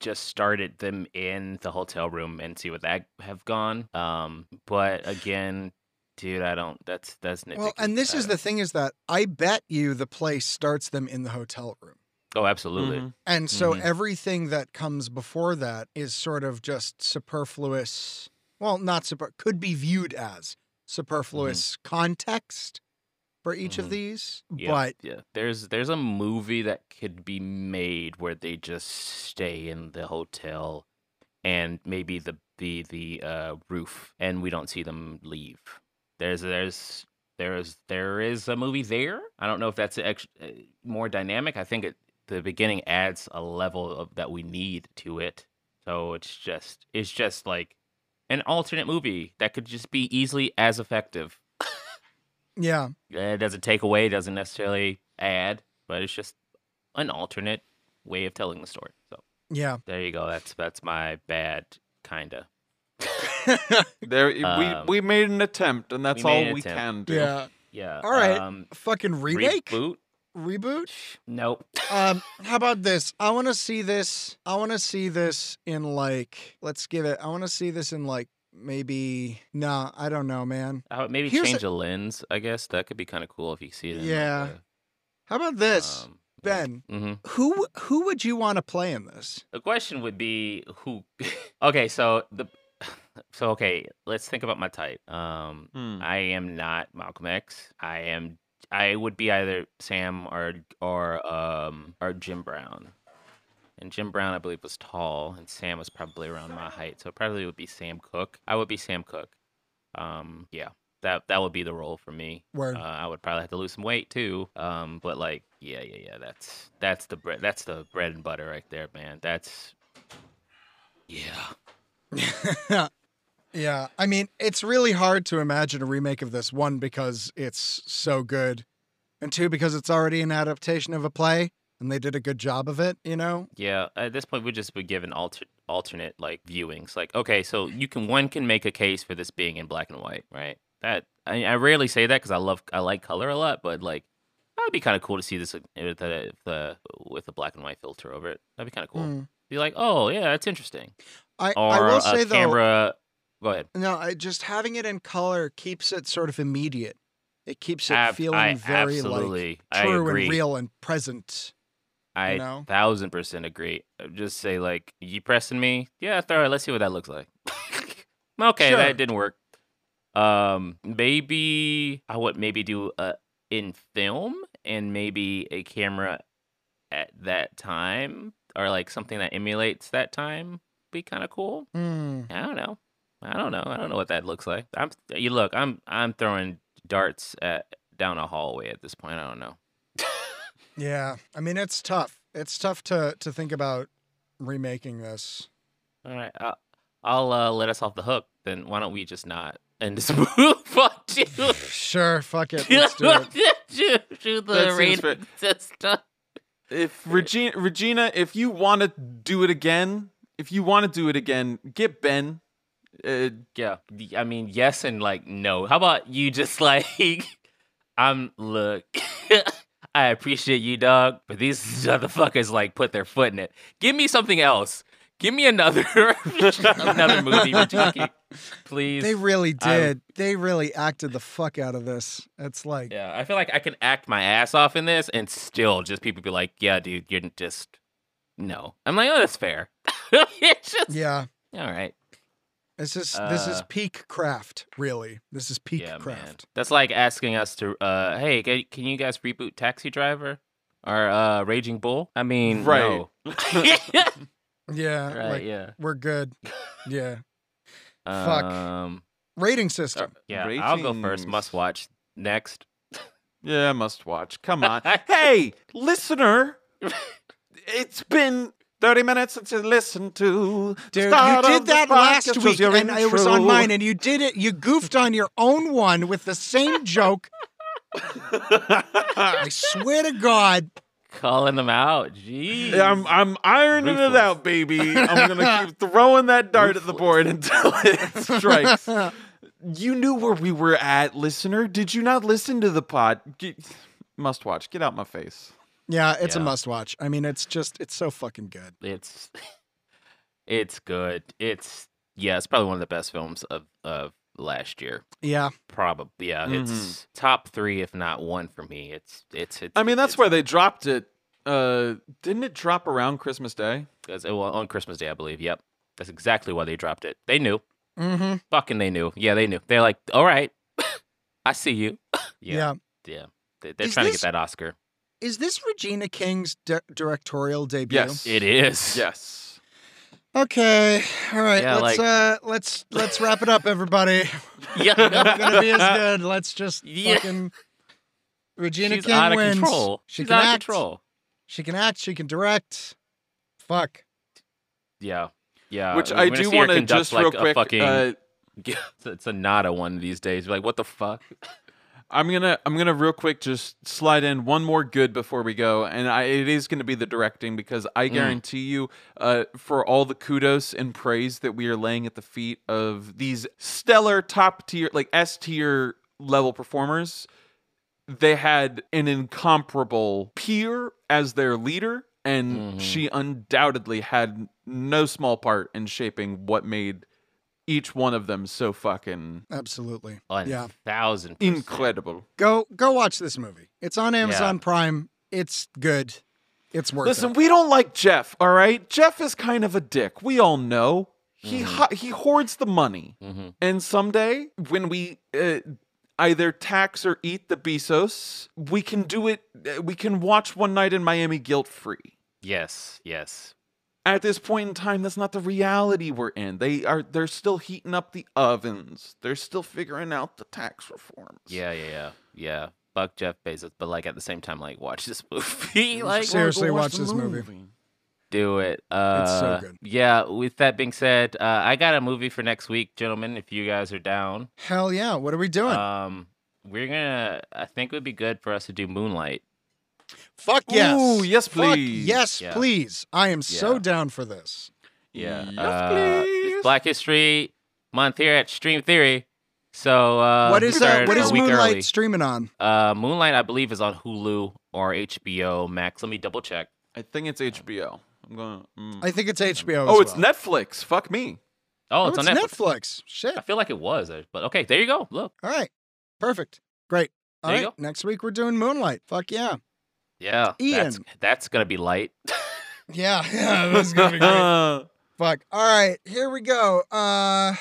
Speaker 3: just started them in the hotel room and see what that have gone. Um, but again, dude, I don't. That's that's nitpicky.
Speaker 2: Well, and this is
Speaker 3: don't-
Speaker 2: the thing is that I bet you the play starts them in the hotel room.
Speaker 3: Oh, absolutely.
Speaker 4: Mhm.
Speaker 2: And so
Speaker 3: Mhm.
Speaker 2: everything that comes before that is sort of just superfluous. Well, not super, could be viewed as superfluous context for each of
Speaker 3: Mhm.
Speaker 2: these.
Speaker 3: Yeah,
Speaker 2: But
Speaker 3: yeah, there's there's a movie that could be made where they just stay in the hotel and maybe the the the uh, roof, and we don't see them leave. There's there's there's there is a movie there. I don't know if that's ex- uh, more dynamic. I think it the beginning adds a level of that we need to it. So it's just it's just like an alternate movie that could just be easily as effective.
Speaker 2: yeah,
Speaker 3: It doesn't take away, doesn't necessarily add, but it's just an alternate way of telling the story. So
Speaker 2: yeah.
Speaker 3: there you go. That's that's my bad kinda.
Speaker 4: There,
Speaker 3: Um,
Speaker 4: we we made an attempt, and that's all we
Speaker 3: attempt.
Speaker 4: can do.
Speaker 2: yeah.
Speaker 3: Yeah.
Speaker 2: All right.
Speaker 3: Um,
Speaker 2: Fucking remake?
Speaker 3: Reboot?
Speaker 2: Reboot?
Speaker 3: Nope.
Speaker 2: Um, how about this? I want to see this. I want to see this in like, let's give it, I want to see this in like maybe, no, I don't know, man.
Speaker 3: How about maybe
Speaker 2: Here's
Speaker 3: change a lens? I guess that could be kind of cool if you see it. In
Speaker 2: Yeah.
Speaker 3: Like
Speaker 2: How about this?
Speaker 3: um,
Speaker 2: Ben,
Speaker 3: hmm
Speaker 2: who who would you want to play in this?
Speaker 3: The question would be who. okay, so the. So okay, let's think about my type. Um,
Speaker 4: Hmm.
Speaker 3: I am not Malcolm X. I am. I would be either Sam or or um or Jim Brown. And Jim Brown, I believe, was tall, and Sam was probably around my height, so it probably would be Sam Cooke. I would be Sam Cooke. Um, yeah, that that would be the role for me.
Speaker 2: Word.
Speaker 3: Uh, I would probably have to lose some weight too. Um, but like, yeah, yeah, yeah. That's that's the bread. That's the bread and butter right there, man. That's yeah.
Speaker 2: yeah, I mean, it's really hard to imagine a remake of this. One because it's so good, and two because it's already an adaptation of a play, and they did a good job of it. You know?
Speaker 3: Yeah, at this point, we just be given alter- alternate like viewings. Like, okay, so you can one can make a case for this being in black and white, right? That I, I rarely say that because I love I like color a lot, but like that would be kind of cool to see this with the, the with a black and white filter over it. That'd be kind of cool.
Speaker 2: Mm.
Speaker 3: Be like, oh yeah, that's interesting.
Speaker 2: I
Speaker 3: Or
Speaker 2: I will
Speaker 3: a
Speaker 2: say though,
Speaker 3: camera. Go ahead.
Speaker 2: no, I, just having it in color keeps it sort of immediate. It keeps it
Speaker 3: Ab-
Speaker 2: feeling
Speaker 3: I
Speaker 2: very
Speaker 3: absolutely,
Speaker 2: like true and real and present.
Speaker 3: I
Speaker 2: know?
Speaker 3: thousand percent agree. Uh, Just say like, you pressing me? Yeah, throw it. Let's see what that looks like. okay,
Speaker 2: Sure.
Speaker 3: that didn't work. Um, maybe I would maybe do a in film and maybe a camera at that time or like something that emulates that time be kind of cool.
Speaker 2: Hmm.
Speaker 3: I don't know. I don't know. I don't know what that looks like. I'm you look. I'm I'm throwing darts at down a hallway at this point. I don't know.
Speaker 2: Yeah, I mean it's tough. It's tough to to think about remaking this.
Speaker 3: All right, I'll, I'll uh, let us off the hook. Then why don't we just not and just move on to
Speaker 2: Sure, fuck it. Let's do it.
Speaker 3: to, to the
Speaker 4: That seems
Speaker 3: rating system.
Speaker 4: If Regina, Regina, if you want to do it again, if you want to do it again, get Ben. Uh,
Speaker 3: Yeah, I mean yes and like no. How about you just like I'm look. I appreciate you, dog, but these motherfuckers like put their foot in it. Give me something else. Give me another another movie please.
Speaker 2: They really did. They really acted the fuck out of this. It's like
Speaker 3: Yeah, I feel like I can act my ass off in this and still just people be like, "Yeah, dude, you're just no." I'm like, "Oh, that's fair." it's just
Speaker 2: yeah.
Speaker 3: all right.
Speaker 2: It's just this is
Speaker 3: Uh,
Speaker 2: peak craft, really. This is peak
Speaker 3: yeah, man.
Speaker 2: craft.
Speaker 3: That's like asking us to, uh, "Hey, can you guys reboot Taxi Driver or uh, Raging Bull?" I mean,
Speaker 4: Right.
Speaker 3: no.
Speaker 2: Yeah,
Speaker 3: right?
Speaker 2: like
Speaker 3: yeah.
Speaker 2: we're good. Yeah. Fuck.
Speaker 3: Um,
Speaker 2: Rating system.
Speaker 3: yeah. I'll go first. Must watch next.
Speaker 4: yeah, must watch. Come on. hey, listener, it's been 30 minutes since you listened to. the
Speaker 2: Dude, you did
Speaker 4: of
Speaker 2: that last
Speaker 4: which was
Speaker 2: week,
Speaker 4: your
Speaker 2: and it was on mine, and you did it. You goofed on your own one with the same joke. I swear to God,
Speaker 3: calling them out. Jeez.
Speaker 4: I'm I'm ironing it out, baby. I'm gonna keep throwing that dart at the board until it strikes. You knew where we were at, listener. Did you not listen to the pod? Get, must watch. Get out my face.
Speaker 2: Yeah, it's a must watch. I mean, it's just it's so fucking good.
Speaker 3: it's it's good. It's yeah, it's probably one of the best films of of last year.
Speaker 2: Yeah,
Speaker 3: Probably yeah, it's top three if not one for me. It's it's it's.
Speaker 4: I mean, that's
Speaker 3: it's,
Speaker 4: where they dropped it. Uh, didn't it drop around Christmas Day?
Speaker 3: well, on Christmas Day, I believe. Yep, that's exactly why they dropped it. They knew,
Speaker 2: mm-hmm.
Speaker 3: fucking they knew. Yeah, they knew. They're like, all right, I see you.
Speaker 2: yeah.
Speaker 3: yeah, yeah. They, they're
Speaker 2: Is
Speaker 3: trying to get that Oscar.
Speaker 2: Is this Regina King's di- directorial debut?
Speaker 4: Yes.
Speaker 3: It is.
Speaker 4: Yes.
Speaker 2: Okay. All right.
Speaker 3: Yeah,
Speaker 2: let's
Speaker 3: like-
Speaker 2: uh let's let's wrap it up, everybody.
Speaker 3: Yeah.
Speaker 2: Never gonna be as good. Let's just
Speaker 3: Yeah.
Speaker 2: fucking. Regina
Speaker 3: She's
Speaker 2: King
Speaker 3: out of
Speaker 2: wins.
Speaker 3: control.
Speaker 2: She
Speaker 3: She's
Speaker 2: can
Speaker 3: out of
Speaker 2: act.
Speaker 3: control.
Speaker 2: She can act. She can direct. Fuck.
Speaker 3: Yeah. Yeah.
Speaker 4: Which
Speaker 3: we're
Speaker 4: I do want to just
Speaker 3: like,
Speaker 4: real
Speaker 3: a
Speaker 4: quick.
Speaker 3: Fucking,
Speaker 4: uh,
Speaker 3: it's, it's a nada one of these days. You're like, what the fuck?
Speaker 4: I'm gonna I'm gonna real quick just slide in one more good before we go, and I, it is gonna be the directing because I
Speaker 3: Mm.
Speaker 4: guarantee you, uh, for all the kudos and praise that we are laying at the feet of these stellar top tier, like S tier level performers, they had an incomparable peer as their leader, and
Speaker 3: Mhm.
Speaker 4: she undoubtedly had no small part in shaping what made each one of them so fucking
Speaker 2: Absolutely.
Speaker 3: One
Speaker 2: Yeah.
Speaker 3: thousand percent.
Speaker 4: incredible.
Speaker 2: Go go watch this movie. It's on Amazon Prime. It's good. It's worth
Speaker 4: Listen,
Speaker 2: it.
Speaker 4: we don't like Jeff, all right? Jeff is kind of a dick. We all know. He
Speaker 3: Mhm.
Speaker 4: ho- he hoards the money.
Speaker 3: hmm
Speaker 4: And someday when we uh, either tax or eat the Bezos, we can do it uh, we can watch One Night in Miami guilt-free.
Speaker 3: Yes. Yes.
Speaker 4: At this point in time, that's not the reality we're in. They are they're still heating up the ovens. They're still figuring out the tax reforms.
Speaker 3: Yeah. Yeah. Yeah. Yeah. Fuck Jeff Bezos, but like at the same time, like watch this movie. like
Speaker 2: Seriously, watch
Speaker 4: the
Speaker 2: this movie.
Speaker 3: do it. Uh,
Speaker 2: It's so good.
Speaker 3: Yeah. With that being said, uh, I got a movie for next week, gentlemen. If you guys are down,
Speaker 2: Hell yeah. What are we doing?
Speaker 3: um, we're gonna. I think it would be good for us to do Moonlight.
Speaker 2: Fuck yes.
Speaker 4: Ooh, yes,
Speaker 2: Fuck
Speaker 4: please.
Speaker 2: yes,
Speaker 3: Yeah.
Speaker 2: please. I am so down for this.
Speaker 3: Yeah.
Speaker 4: Yes,
Speaker 3: uh,
Speaker 4: please.
Speaker 3: It's Black History Month here at Stream Theory. So uh,
Speaker 2: what
Speaker 3: we
Speaker 2: is uh,
Speaker 3: started
Speaker 2: what
Speaker 3: a
Speaker 2: is
Speaker 3: week
Speaker 2: Moonlight
Speaker 3: early.
Speaker 2: streaming on?
Speaker 3: Uh, Moonlight, I believe, is on Hulu or HBO Max. Let me double check.
Speaker 4: I think it's HBO. I'm going to
Speaker 2: I think it's HBO.
Speaker 4: Oh,
Speaker 2: as
Speaker 4: it's
Speaker 2: well.
Speaker 4: Netflix. Fuck me.
Speaker 3: Oh,
Speaker 2: Oh,
Speaker 3: it's,
Speaker 2: it's
Speaker 3: on Netflix.
Speaker 2: Netflix. Shit.
Speaker 3: I feel like it was, uh, but okay, there you go. Look,
Speaker 2: All right. Perfect. Great. All
Speaker 3: There you
Speaker 2: right. Next week we're doing Moonlight. Fuck yeah.
Speaker 3: Yeah, that's
Speaker 2: Ian.
Speaker 3: that's gonna be light.
Speaker 2: Yeah. Yeah. This is gonna be great. Fuck. All right, here we go. Uh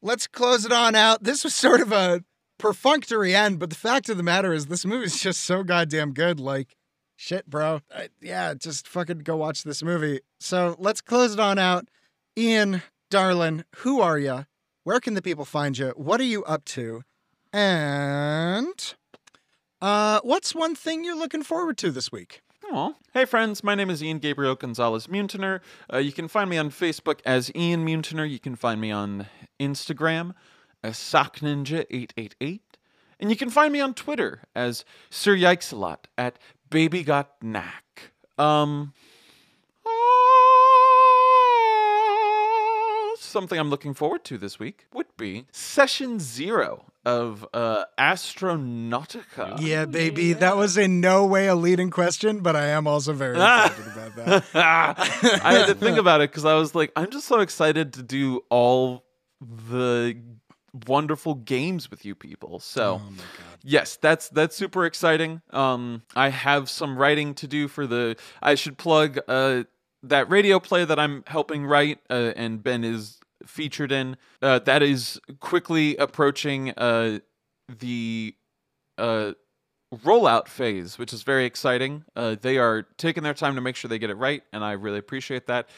Speaker 2: let's close it on out. This was sort of a perfunctory end, but the fact of the matter is this movie is just so goddamn good. Like, shit, bro. I, yeah, just fucking go watch this movie. So let's close it on out. Ian, darling, who are you? Where can the people find you? What are you up to? And uh what's one thing you're looking forward to this week?
Speaker 4: Aw. Hey friends, my name is Ian Gabriel Gonzalez Muntiner. Uh, you can find me on Facebook as Ian Muntiner. You can find me on Instagram as SockNinja888. And you can find me on Twitter as Sir Yikesalot at Baby Got. Um ah, Something I'm looking forward to this week would be session zero of uh, Astronautica.
Speaker 2: Yeah, baby. That was in no way a leading question, but I am also very excited about that.
Speaker 4: I had to think about it because I was like, I'm just so excited to do all the wonderful games with you people. So
Speaker 2: Oh my god.
Speaker 4: yes, that's that's super exciting. Um, I have some writing to do for the. I should plug uh that radio play that I'm helping write, uh, and Ben is featured in. Uh, that is quickly approaching uh the uh rollout phase, which is very exciting. Uh, they are taking their time to make sure they get it right, and I really appreciate that.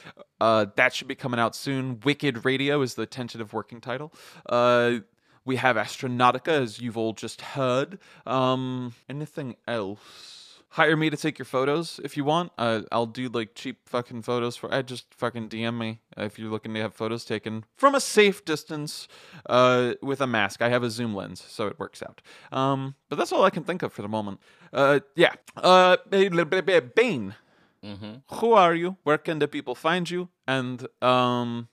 Speaker 4: Uh, that should be coming out soon. Wicked Radio is the tentative working title. Uh, we have Astronautica, as you've all just heard. Um, anything else? Hire me to take your photos if you want. Uh, I'll do like cheap fucking photos for. I just fucking DM me if you're looking to have photos taken from a safe distance, uh, with a mask. I have a zoom lens, so it works out. Um, but that's all I can think of for the moment. Uh, yeah. Uh, Bane,
Speaker 3: Mm-hmm.
Speaker 4: who are you? Where can the people find you? And um,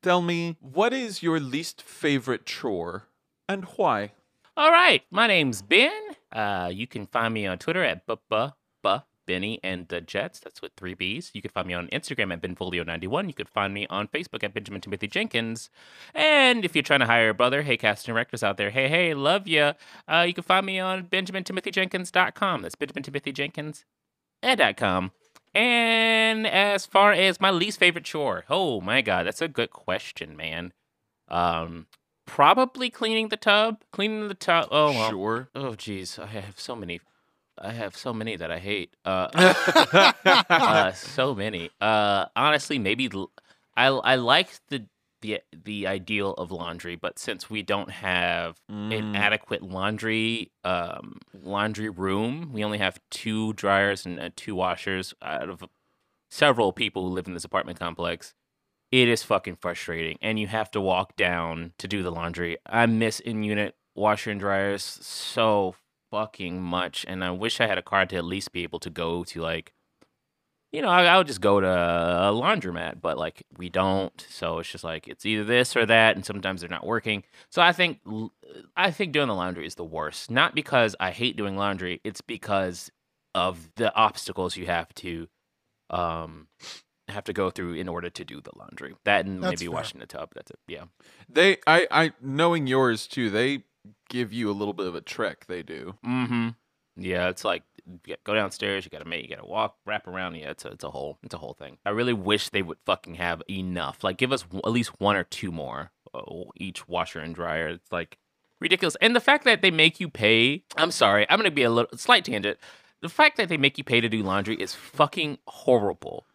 Speaker 4: tell me what is your least favorite chore and why?
Speaker 3: All right, my name's Ben. Uh, you can find me on Twitter at bubba bu Benny and the Jets. That's with three B's. You can find me on Instagram at benfolio91. You can find me on Facebook at Benjamin Timothy Jenkins. And if you're trying to hire a brother, hey, casting directors out there, hey, hey, love ya. Uh, you can find me on benjamintimothyjenkins.com. That's benjamintimothyjenkins.com. And as far as my least favorite chore, oh my god, that's a good question, man. Um, probably cleaning the tub. Cleaning the tub. Oh well.
Speaker 4: Sure.
Speaker 3: Oh geez, I have so many. I have so many that I hate. Uh, uh so many. Uh, honestly, maybe I I like the the the ideal of laundry, but since we don't have an
Speaker 4: Mm.
Speaker 3: adequate laundry um laundry room, we only have two dryers and uh, two washers out of several people who live in this apartment complex. It is fucking frustrating, and you have to walk down to do the laundry. I miss in unit washer and dryers so fucking much, and I wish I had a car to at least be able to go to like, you know, I, I would just go to a laundromat, but like we don't, so it's just like it's either this or that, and sometimes they're not working. So I think i think doing the laundry is the worst, not because I hate doing laundry, it's because of the obstacles you have to um have to go through in order to do the laundry. That and
Speaker 2: That's
Speaker 3: maybe
Speaker 2: fair.
Speaker 3: washing the tub. That's it. Yeah.
Speaker 4: They, I, I knowing yours too. They give you a little bit of a trick. They do.
Speaker 3: Mm-hmm. Yeah, it's like you go downstairs. You gotta make. You gotta walk, wrap around. Yeah, it's a, it's a whole, it's a whole thing. I really wish they would fucking have enough. Like, give us at least one or two more uh, each washer and dryer. It's like ridiculous. And the fact that they make you pay. I'm sorry. I'm gonna be a little slight tangent. The fact that they make you pay to do laundry is fucking horrible.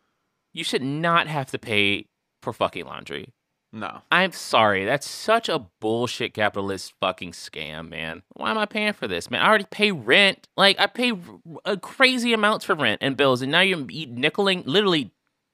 Speaker 3: You should not have to pay for fucking laundry.
Speaker 4: No.
Speaker 3: I'm sorry. That's such a bullshit capitalist fucking scam, man. Why am I paying for this, man? I already pay rent. Like I pay r- uh, crazy amounts for rent and bills, and now you're nickeling, literally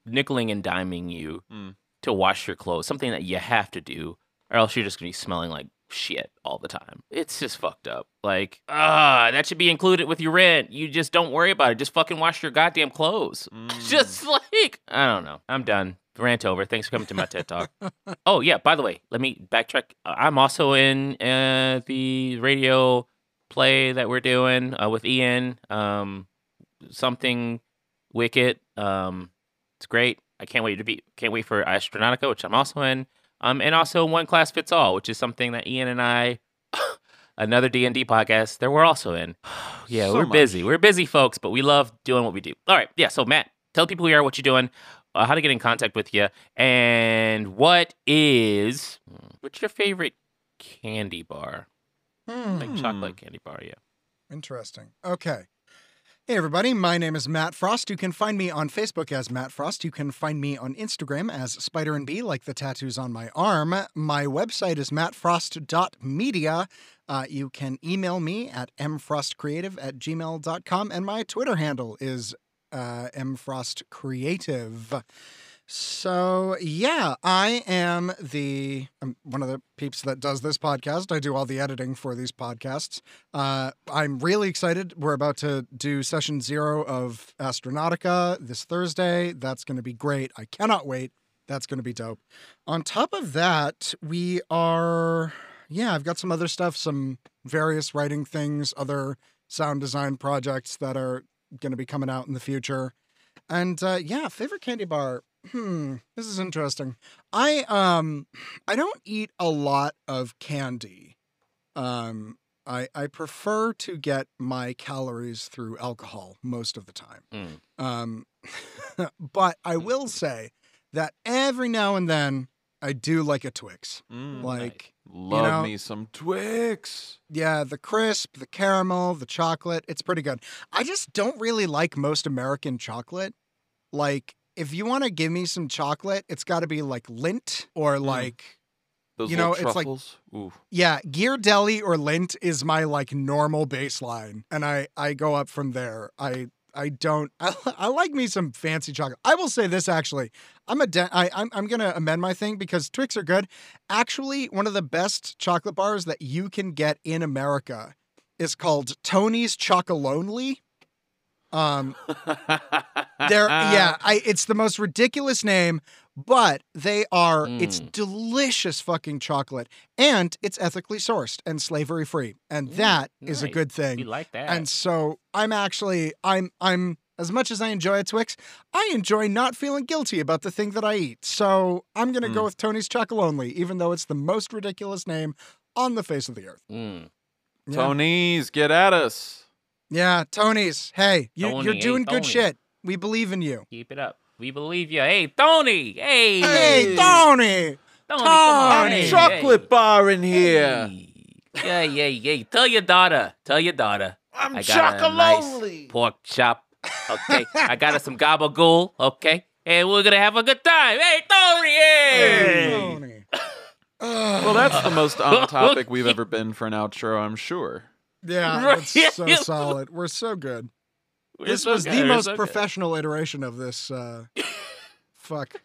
Speaker 3: nickeling and diming you
Speaker 4: Mm.
Speaker 3: to wash your clothes. Something that you have to do, or else you're just gonna be smelling like shit all the time. It's just fucked up. Like, ah, that should be included with your rent. You just don't worry about it. Just fucking wash your goddamn clothes.
Speaker 4: Mm.
Speaker 3: Just like I don't know. I'm done. Rant over. Thanks for coming to my TED talk. oh yeah. By the way, let me backtrack. Uh, I'm also in uh, the radio play that we're doing uh, with Ian. Um, something wicked. Um, it's great. I can't wait to be. Can't wait for Astronautica, which I'm also in. Um, and also One Class Fits All, which is something that Ian and I. Another D and D podcast that we're also in. yeah,
Speaker 4: So
Speaker 3: we're
Speaker 4: much.
Speaker 3: busy. We're busy folks, but we love doing what we do. All right, yeah. So Matt, tell people who you are, what you're doing, uh, how to get in contact with you, and what is what's your favorite candy bar?
Speaker 2: Hmm.
Speaker 3: Like chocolate candy bar, yeah.
Speaker 2: Interesting. Okay. Hey, everybody. My name is Matt Frost. You can find me on Facebook as Matt Frost. You can find me on Instagram as Spider and Bee, like the tattoos on my arm. My website is mattfrost.media. Uh, you can email me at mfrostcreative at gmail.com. And my Twitter handle is uh, mfrostcreative. So, yeah, I am the I'm one of the peeps that does this podcast. I do all the editing for these podcasts. Uh, I'm really excited. We're about to do session zero of Astronautica this Thursday. That's going to be great. I cannot wait. That's going to be dope. On top of that, we are, yeah, I've got some other stuff, some various writing things, other sound design projects that are going to be coming out in the future. And uh, yeah, favorite candy bar. Hmm, this is interesting. I um I don't eat a lot of candy. Um I I prefer to get my calories through alcohol most of the time.
Speaker 3: Mm.
Speaker 2: Um but I will say that every now and then I do like a Twix.
Speaker 4: Mm.
Speaker 2: Like
Speaker 4: Love
Speaker 2: know-
Speaker 4: me some Twix.
Speaker 2: yeah, the crisp, the caramel, the chocolate, it's pretty good. I just don't really like most American chocolate. Like, if you want to give me some chocolate, it's got to be like Lindt or mm. like,
Speaker 6: Those
Speaker 2: You know,
Speaker 6: little
Speaker 2: it's like-
Speaker 6: truffles. Ooh.
Speaker 2: Yeah, Ghirardelli or Lindt is my like normal baseline, and I I go up from there. I I don't I, I like me some fancy chocolate. I will say this actually, I'm a de- I, I'm I'm gonna amend my thing because Twix are good. Actually, one of the best chocolate bars that you can get in America is called Tony's Chocolonely. Um, they're yeah, I it's the most ridiculous name, but they are it's
Speaker 3: Mm.
Speaker 2: delicious fucking chocolate and it's ethically sourced and slavery free. And
Speaker 3: Mm,
Speaker 2: that is a good
Speaker 3: We
Speaker 2: thing.
Speaker 3: like that.
Speaker 2: And so I'm actually I'm I'm as much as I enjoy a Twix, I enjoy not feeling guilty about the thing that I eat. So I'm gonna go
Speaker 6: Mm.
Speaker 2: with Tony's Chocolonely, even though it's the most ridiculous name on the face of the earth.
Speaker 3: Mm.
Speaker 2: Yeah.
Speaker 6: Tony's, get at us.
Speaker 2: Yeah, Tony's. Hey, you,
Speaker 3: Tony,
Speaker 2: you're
Speaker 3: hey,
Speaker 2: doing good shit. We believe in you.
Speaker 3: Keep it up. We believe you. Hey, Tony. Hey.
Speaker 2: Hey,
Speaker 6: Hey.
Speaker 2: Tony.
Speaker 3: Tony.
Speaker 2: Tony.
Speaker 6: Chocolate
Speaker 3: hey.
Speaker 6: bar in here.
Speaker 3: Hey. Yeah, yeah, yeah. Tell your daughter. Tell your daughter.
Speaker 6: I'm
Speaker 3: I got a nice
Speaker 6: chocolonely.
Speaker 3: pork chop. Okay. I got us some gabagool. Okay. And we're gonna have a good time. Hey, Tony. Hey.
Speaker 2: Tony.
Speaker 6: Well, that's the most on topic we've ever been for an outro, I'm sure.
Speaker 2: Yeah,
Speaker 3: Right.
Speaker 2: that's so solid. We're so good.
Speaker 3: We're
Speaker 2: This
Speaker 3: so
Speaker 2: was
Speaker 3: good.
Speaker 2: the
Speaker 3: We're
Speaker 2: most
Speaker 3: so good.
Speaker 2: professional iteration of this. Uh, fuck.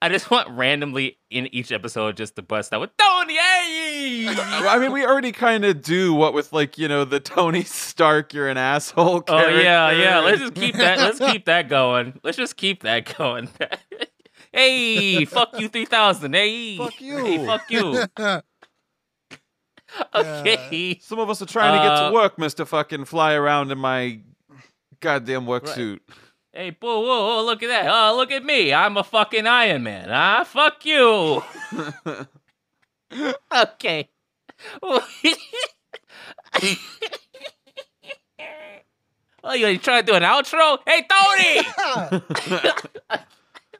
Speaker 3: I just want randomly in each episode just to bust out with Tony.
Speaker 6: I mean, we already kind of do what with like you know the Tony Stark, you're an asshole.
Speaker 3: Oh yeah, yeah. Let's just keep that. Let's keep that going. Let's just keep that going. hey, fuck you, three thousand. Hey,
Speaker 6: Fuck you.
Speaker 3: Hey, fuck you. Okay.
Speaker 6: Some of us are trying to get
Speaker 3: Uh,
Speaker 6: to work, Mister Fucking Fly around in my goddamn work
Speaker 3: Right.
Speaker 6: suit.
Speaker 3: Hey, boo, whoa, whoa, look at that. Oh, look at me. I'm a fucking Iron Man. Ah, fuck you. okay. oh, you trying to do an outro? Hey, Tony!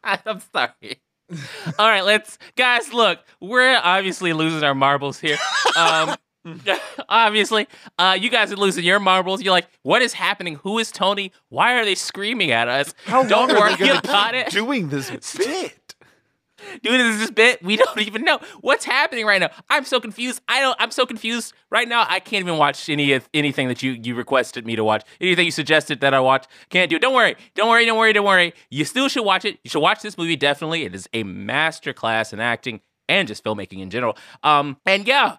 Speaker 3: I'm sorry. All right, let's guys look. We're obviously losing our marbles here. Um, obviously, uh, you guys are losing your marbles. You're like, what is happening? Who is Tony? Why are they screaming at us?
Speaker 6: How
Speaker 3: Don't
Speaker 6: long are
Speaker 3: worry
Speaker 6: they gonna
Speaker 3: about
Speaker 6: keep
Speaker 3: it.
Speaker 6: doing this bit?
Speaker 3: Dude, this is this bit. We don't even know what's happening right now. I'm so confused. I don't. I'm so confused right now. I can't even watch any of anything that you you requested me to watch. Anything you suggested that I watch. Can't do. it. Don't worry. Don't worry. Don't worry. Don't worry. You still should watch it. You should watch this movie. Definitely, it is a masterclass in acting and just filmmaking in general. Um, and. Yeah,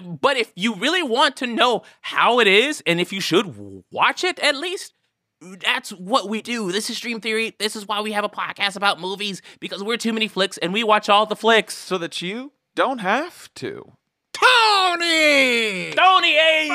Speaker 3: but if you really want to know how it is, and if you should watch it at least, that's what we do. This is Stream Theory. This is why we have a podcast about movies because we're too many flicks and we watch all the flicks.
Speaker 6: So that you don't have to.
Speaker 2: Tony.
Speaker 3: Tony,
Speaker 2: hey!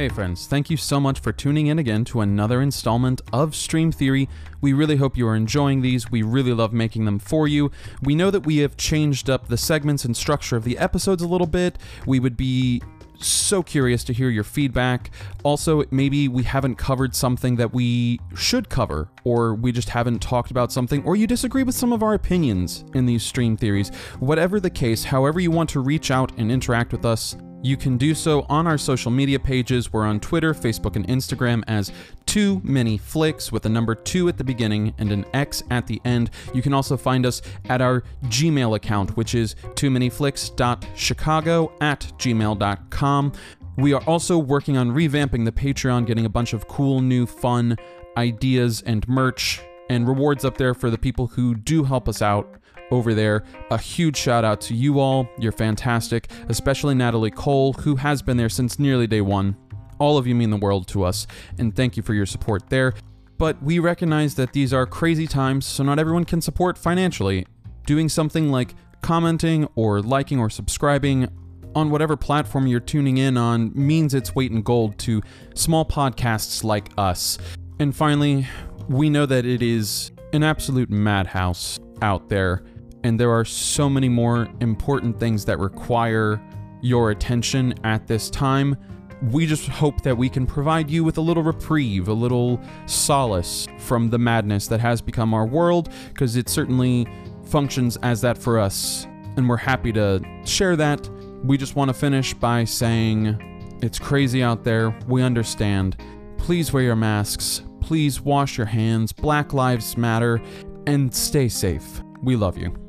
Speaker 4: Hey! Friends, thank you so much for tuning in again to another installment of Stream Theory. We really hope you are enjoying these. We really love making them for you. We know that we have changed up the segments and structure of the episodes a little bit. We would be so curious to hear your feedback. Also, maybe we haven't covered something that we should cover, or we just haven't talked about something, or you disagree with some of our opinions in these stream theories. Whatever the case, however you want to reach out and interact with us, you can do so on our social media pages. We're on Twitter, Facebook, and Instagram as Too Many Flicks with the number two at the beginning and an X at the end. You can also find us at our Gmail account, which is too many flicks.chicago at gmail.com. We are also working on revamping the Patreon, getting a bunch of cool, new, fun ideas and merch and rewards up there for the people who do help us out over there. A huge shout out to you all. You're fantastic, especially Natalie Cole, who has been there since nearly day one. All of you mean the world to us, and thank you for your support there. But we recognize that these are crazy times, so not everyone can support financially. Doing something like commenting or liking or subscribing on whatever platform you're tuning in on means its weight in gold to small podcasts like us. And finally, we know that it is an absolute madhouse out there, and there are so many more important things that require your attention at this time. We just hope that we can provide you with a little reprieve, a little solace from the madness that has become our world, because it certainly functions as that for us, and we're happy to share that. We just want to finish by saying it's crazy out there. We understand. Please wear your masks. please wash your hands, Black Lives Matter, and stay safe. We love you.